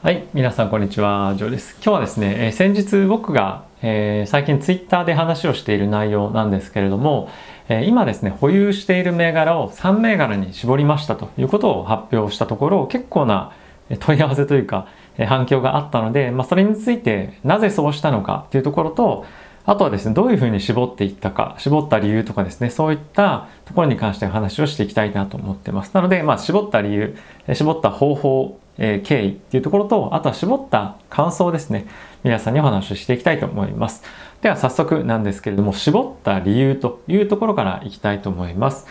はい、皆さんこんにちは、ジョーです。今日はですね、えー、先日僕が、えー、最近ツイッターで話をしている内容なんですけれども、えー、今ですね、保有している銘柄を3銘柄に絞りましたということを発表したところ、結構な問い合わせというか、え反響があったので、まあ、それについてなぜそうしたのかというところと、あとはですね、どういうふうに絞っていったか、絞った理由とかですね、そういったところに関して話をしていきたいなと思ってます。なので、まあ、絞った理由、絞った方法、えー、経緯っていうところと、あとは絞った感想ですね、皆さんにお話をしていきたいと思います。では早速なんですけれども、絞った理由というところからいきたいと思います。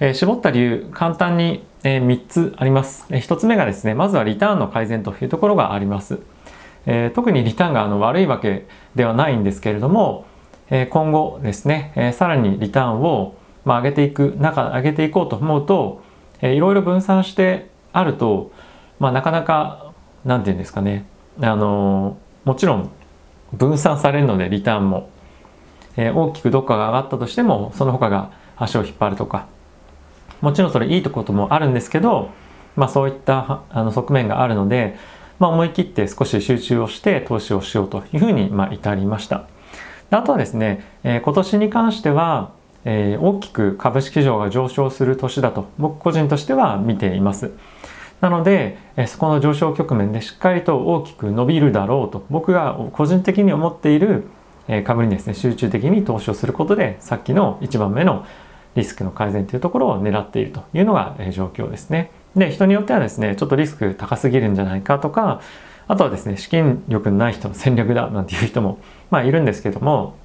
えー、絞った理由、簡単に、えー、3つあります。えー、1つ目がですね、まずはリターンの改善というところがあります。え、特にリターンがあの悪いわけではないんですけれども、え、今後ですね、え、さらにリターンを、まあ、上げていく中上げていこうと思うと、えー、いろいろ分散してあると、まあ、なかなか何て言うんですかねあのもちろん分散されるのでリターンも、えー、大きくどっかが上がったとしてもその他が足を引っ張るとかもちろんそれいいとこともあるんですけど、まあ、そういったあの側面があるので、まあ、思い切って少し集中をして投資をしようというふうにまあ至りました。あとはですね、えー、今年に関しては、えー、大きく株式市場が上昇する年だと僕個人としては見ています。なので、そこの上昇局面でしっかりと大きく伸びるだろうと僕が個人的に思っている、株にですね集中的に投資をすることでさっきの1番目のリスクの改善というところを狙っているというのが、状況ですね。で人によってはですねちょっとリスク高すぎるんじゃないかとかあとはですね資金力のない人の戦略だなんていう人もまあいるんですけども、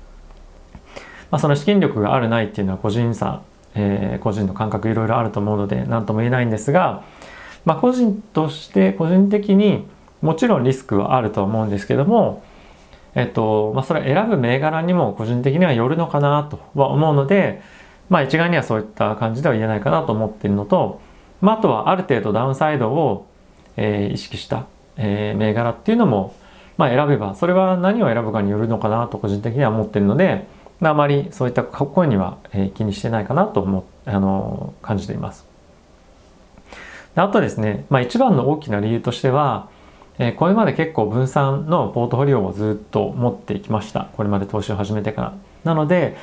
まあ、その資金力があるないっていうのは個人差、えー、個人の感覚いろいろあると思うので何とも言えないんですが、まあ、個人として個人的にもちろんリスクはあると思うんですけどもえっとまあ、それ選ぶ銘柄にも個人的にはよるのかなとは思うので、まあ、一概にはそういった感じでは言えないかなと思っているのと、まあ、あとはある程度ダウンサイドを、えー、意識したえー、銘柄っていうのも、まあ、選べばそれは何を選ぶかによるのかなと個人的には思っているので、あ、あまりそういった声には、えー、気にしてないかなと思あの感じています。あとですね、まあ、一番の大きな理由としては、えー、これまで結構分散のポートフォリオをずっと持ってきました。これまで投資を始めてから。なので、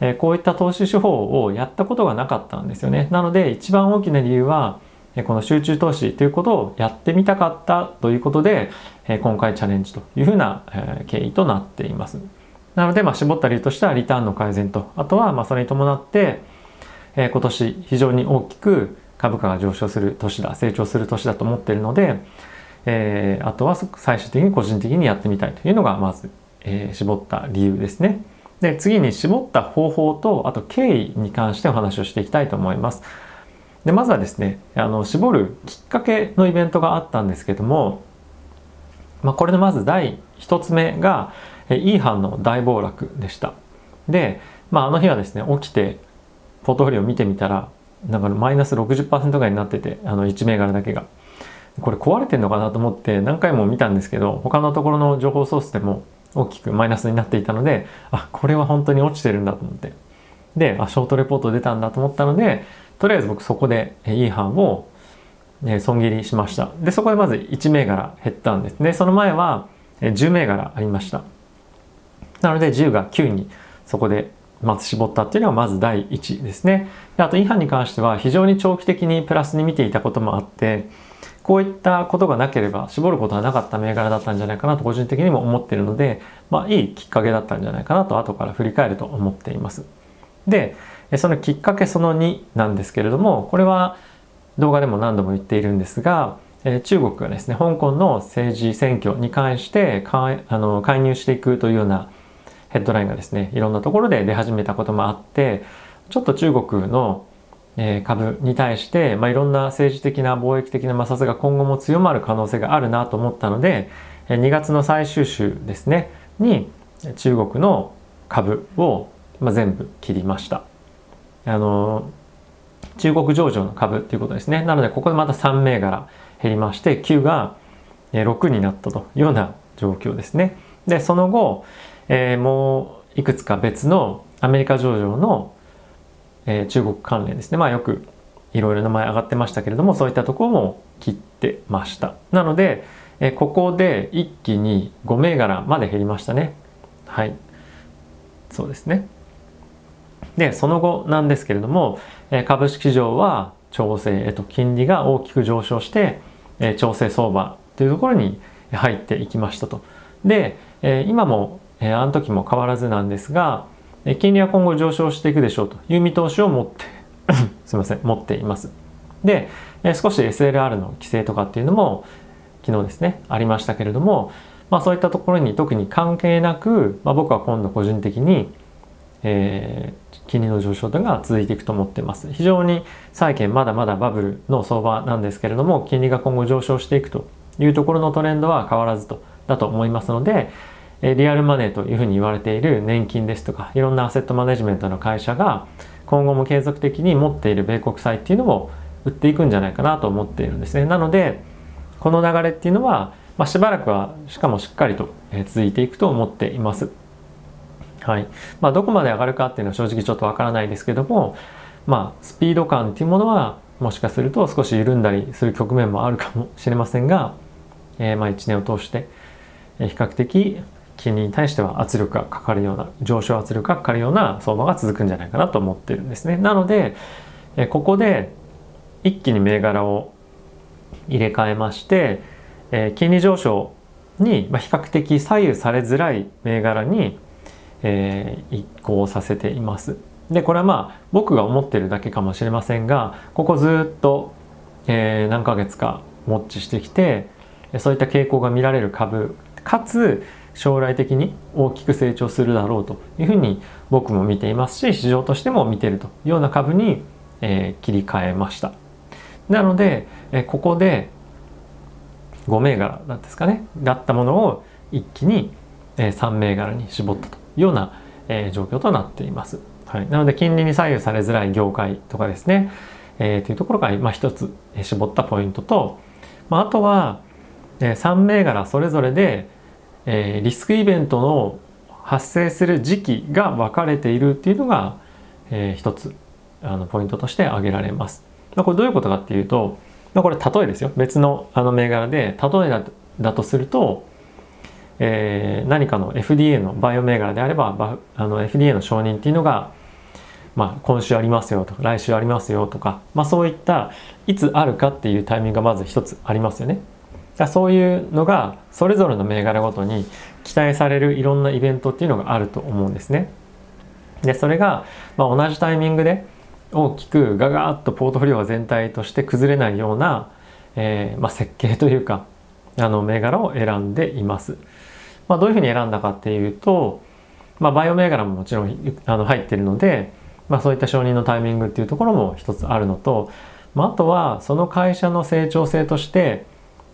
えー、こういった投資手法をやったことがなかったんですよね。なので一番大きな理由はこの集中投資ということをやってみたかったということでえ今回チャレンジというふうな経緯となっています。なので、まあ、絞った理由としてはリターンの改善と。あとはまそれに伴ってえ今年非常に大きく株価が上昇する年だ成長する年だと思っているので、えー、あとは最終的に個人的にやってみたいというのがまず、えー、絞った理由ですね。で次に絞った方法とあと経緯に関してお話をしていきたいと思います。でまずはですねあの絞るきっかけのイベントがあったんですけども、まあ、これのまず第1つ目が E 班の大暴落でしたで、まあ、あの日はですね起きてポートフォリオを見てみたらなんかマイナス60%ぐらいになっててあの1銘柄だけがこれ壊れてんのかなと思って何回も見たんですけど他のところの情報ソースでも大きくマイナスになっていたのであこれは本当に落ちてるんだと思ってであショートレポート出たんだと思ったのでとりあえず僕そこで E 班を損切りしました。で、そこでまず1銘柄減ったんです。で、その前は10銘柄ありました。なので10が9にそこでまず絞ったっていうのがまず第1ですね。であと E 班に関しては非常に長期的にプラスに見ていたこともあって、こういったことがなければ絞ることはなかった銘柄だったんじゃないかなと個人的にも思っているので、まあいいきっかけだったんじゃないかなと後から振り返ると思っています。で、そのきっかけその2なんですけれどもこれは動画でも何度も言っているんですが中国がですね香港の政治選挙に関してあの介入していくというようなヘッドラインがですねいろんなところで出始めたこともあってちょっと中国の株に対して、まあ、いろんな政治的な貿易的な摩擦が今後も強まる可能性があるなと思ったので2月の最終週ですねに中国の株を、全部切りました。あの中国上場の株っていうことですねなのでここでまた3銘柄減りまして9が6になったというような状況ですねでその後、えー、もういくつか別のアメリカ上場の、えー、中国関連ですね。まあよくいろいろ名前上がってましたけれどもそういったところも切ってました。なので、えここで一気に5銘柄まで減りましたね。はい。そうですね。でその後なんですけれども株式市場は調整、えっと、金利が大きく上昇して調整相場というところに入っていきましたと。で今もえあの時も変わらずなんですがえ金利は今後上昇していくでしょうという見通しを持って すいません持っています。でえ少し SLR の規制とかっていうのも昨日ですねありましたけれども、まあ、そういったところに特に関係なく、まあ、僕は今度個人的にえー、金利の上昇というのが続いていくと思ってます。非常に債券まだまだバブルの相場なんですけれども、金利が今後上昇していくというところのトレンドは変わらずとだと思いますので、リアルマネーというふうに言われている年金ですとか、いろんなアセットマネジメントの会社が今後も継続的に持っている米国債っていうのを売っていくんじゃないかなと思っているんですね。なので、この流れっていうのは、まあ、しばらくはしかもしっかりと続いていくと思っています。はいまあ、どこまで上がるかっていうのは正直ちょっとわからないですけども、まあ、スピード感っていうものはもしかすると少し緩んだりする局面もあるかもしれませんが、えー、まあ1年を通して比較的金利に対しては圧力がかかるような上昇圧力がかかるような相場が続くんじゃないかなと思ってるんですね。なので、えここで一気に銘柄を入れ替えまして、え金利上昇に比較的左右されづらい銘柄にえー、移行させています。でこれはまあ僕が思ってるだけかもしれませんがここずっと、え、何ヶ月かウォッチしてきてそういった傾向が見られる株かつ将来的に大きく成長するだろうというふうに僕も見ていますし市場としても見てるというような株に、えー、切り替えました。なので、えー、ここで5銘柄なんですかねだったものを一気に、えー、3銘柄に絞ったというような、えー、状況となっています。はい、なので金利に左右されづらい業界とかですね、えー、というところが、まあ、一つ絞ったポイントと、まあ、あとは、えー、3銘柄それぞれで、えー、リスクイベントの発生する時期が分かれているっていうのが、えー、一つあのポイントとして挙げられます。まあ、これどういうことかっていうと、まあ、これ例えですよ別のあの銘柄で例えだだとするとえー、何かの FDA のバイオ銘柄であればあの FDA の承認っていうのが、まあ、今週ありますよとか来週ありますよとか、まあ、そういったいつあるかっていうタイミングがまず一つありますよね。そういうのがそれぞれの銘柄ごとに期待されるいろんなイベントっていうのがあると思うんですね。でそれが、まあ、同じタイミングで大きくガガーッとポートフォリオ全体として崩れないような、えーまあ、設計というかあの銘柄を選んでいます。まあ、どういうふうに選んだかっていうと、まあ、バイオ銘柄ももちろんあの入ってるので、まあ、そういった承認のタイミングっていうところも一つあるのと、まあ、あとはその会社の成長性として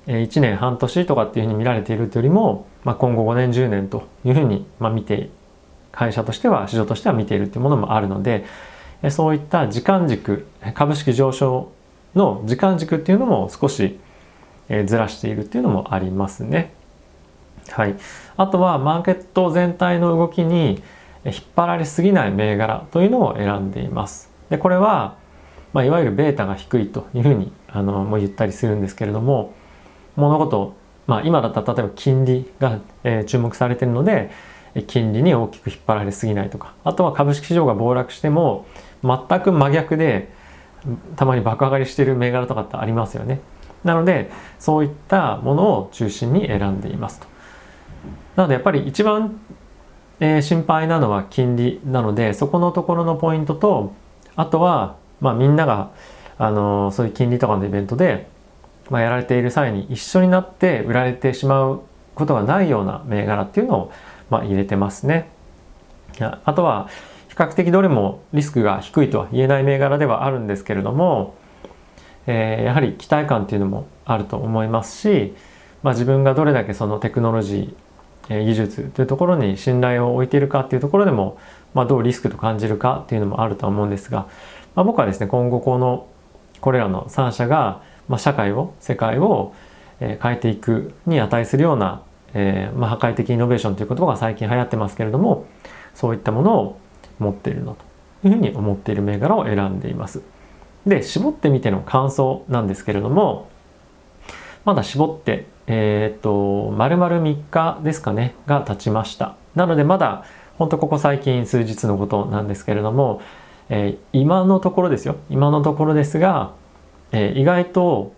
1年半年とかっていうふうに見られているというよりも、まあ、今後5年10年というふうにまあ見て会社としては市場としては見ているというものもあるのでそういった時間軸株式上昇の時間軸っていうのも少しずらしているっていうのもありますね。はい、あとはマーケット全体の動きに引っ張られすぎない銘柄というのを選んでいます。でこれは、まあ、いわゆるベータが低いというふうにあのもう言ったりするんですけれども物事、まあ、今だったら例えば金利が、えー、注目されてるので金利に大きく引っ張られすぎないとかあとは株式市場が暴落しても全く真逆でたまに爆上がりしている銘柄とかってありますよね。なのでそういったものを中心に選んでいますと。なのでやっぱり一番、えー、心配なのは金利なのでそこのところのポイントとあとは、まあ、みんなが、あの、そういう金利とかのイベントで、まあ、やられている際に一緒になって売られてしまうことがないような銘柄っていうのを、まあ、入れてますね。あとは比較的どれもリスクが低いとは言えない銘柄ではあるんですけれども、えー、やはり期待感っていうのもあると思いますし、まあ、自分がどれだけそのテクノロジー技術というところに信頼を置いているかっていうところでも、まあ、どうリスクと感じるかっていうのもあると思うんですが、まあ、僕はですね今後このこれらの3社が、まあ、社会を世界を変えていくに値するような、えーまあ、破壊的イノベーションという言葉が最近流行ってますけれどもそういったものを持っているのというふうに思っている銘柄を選んでいます。で絞ってみての感想なんですけれどもまだ絞ってえー、っと丸々3日ですかねが経ちましたなのでまだほんとここ最近数日のことなんですけれども、えー、今のところですよ今のところですが、えー、意外と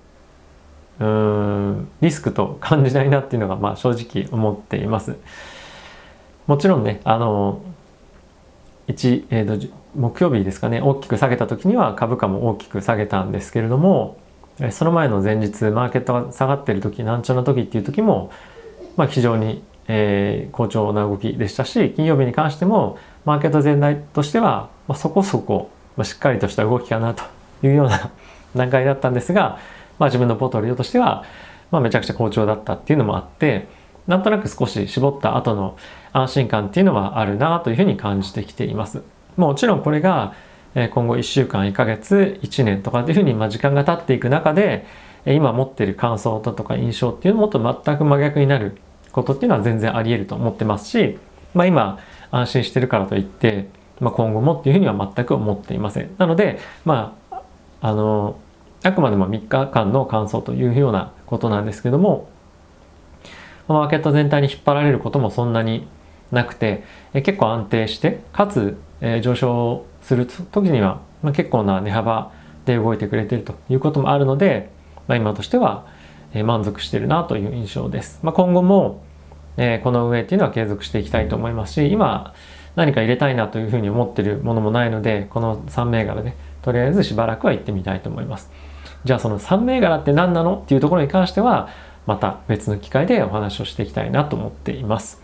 うーんリスクと感じないなっていうのがまあ正直思っています。もちろんねあの1、えー、木曜日ですかね大きく下げた時には株価も大きく下げたんですけれどもその前の前日マーケットが下がってる時難聴の時っていう時も、まあ、非常に、えー、好調な動きでしたし金曜日に関してもマーケット全体としては、まあ、そこそこ、まあ、しっかりとした動きかなというような段階だったんですが、まあ、自分のポートフォリオとしては、まあ、めちゃくちゃ好調だったっていうのもあってなんとなく少し絞った後の安心感っていうのはあるなというふうに感じてきています。もちろんこれが今後1週間1ヶ月1年とかっていうふうに時間が経っていく中で今持ってる感想だとか印象っていうのもと全く真逆になることっていうのは全然あり得ると思ってますし、まあ、今安心してるからといって、まあ、今後もっていうふうには全く思っていません。なのでまああのあくまでも3日間の感想というようなことなんですけどもマーケット全体に引っ張られることもそんなになくて結構安定してかつ上昇する時には結構な値幅で動いてくれてるということもあるのでま今としては満足してるなという印象です。まあ、今後もこの上っていうのは継続していきたいと思いますし今何か入れたいなというふうに思ってるものもないのでこの3銘柄でとりあえずしばらくは行ってみたいと思います。じゃあその3銘柄って何なのっていうところに関してはまた別の機会でお話をしていきたいなと思っています。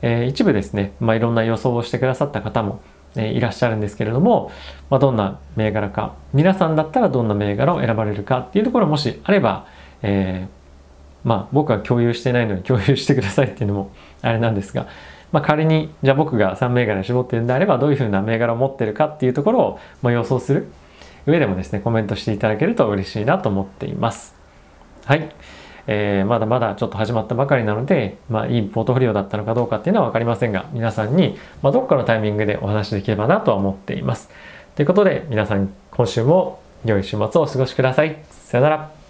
えー、一部ですね、まあ、いろんな予想をしてくださった方も、えー、いらっしゃるんですけれども、まあ、どんな銘柄か皆さんだったらどんな銘柄を選ばれるかっていうところもしあれば、えー、まあ僕は共有してないのに共有してくださいっていうのもあれなんですが、まあ、仮にじゃあ僕が3銘柄絞ってるんであればどういうふうな銘柄を持ってるかっていうところを、ま、予想する上でもですねコメントしていただけると嬉しいなと思っています。はい。えー、まだまだちょっと始まったばかりなので、まあ、いいポートフォリオだったのかどうかっていうのは分かりませんが、皆さんに、まあ、どっかのタイミングでお話しできればなとは思っています。ということで、皆さん今週も良い週末をお過ごしください。さよなら。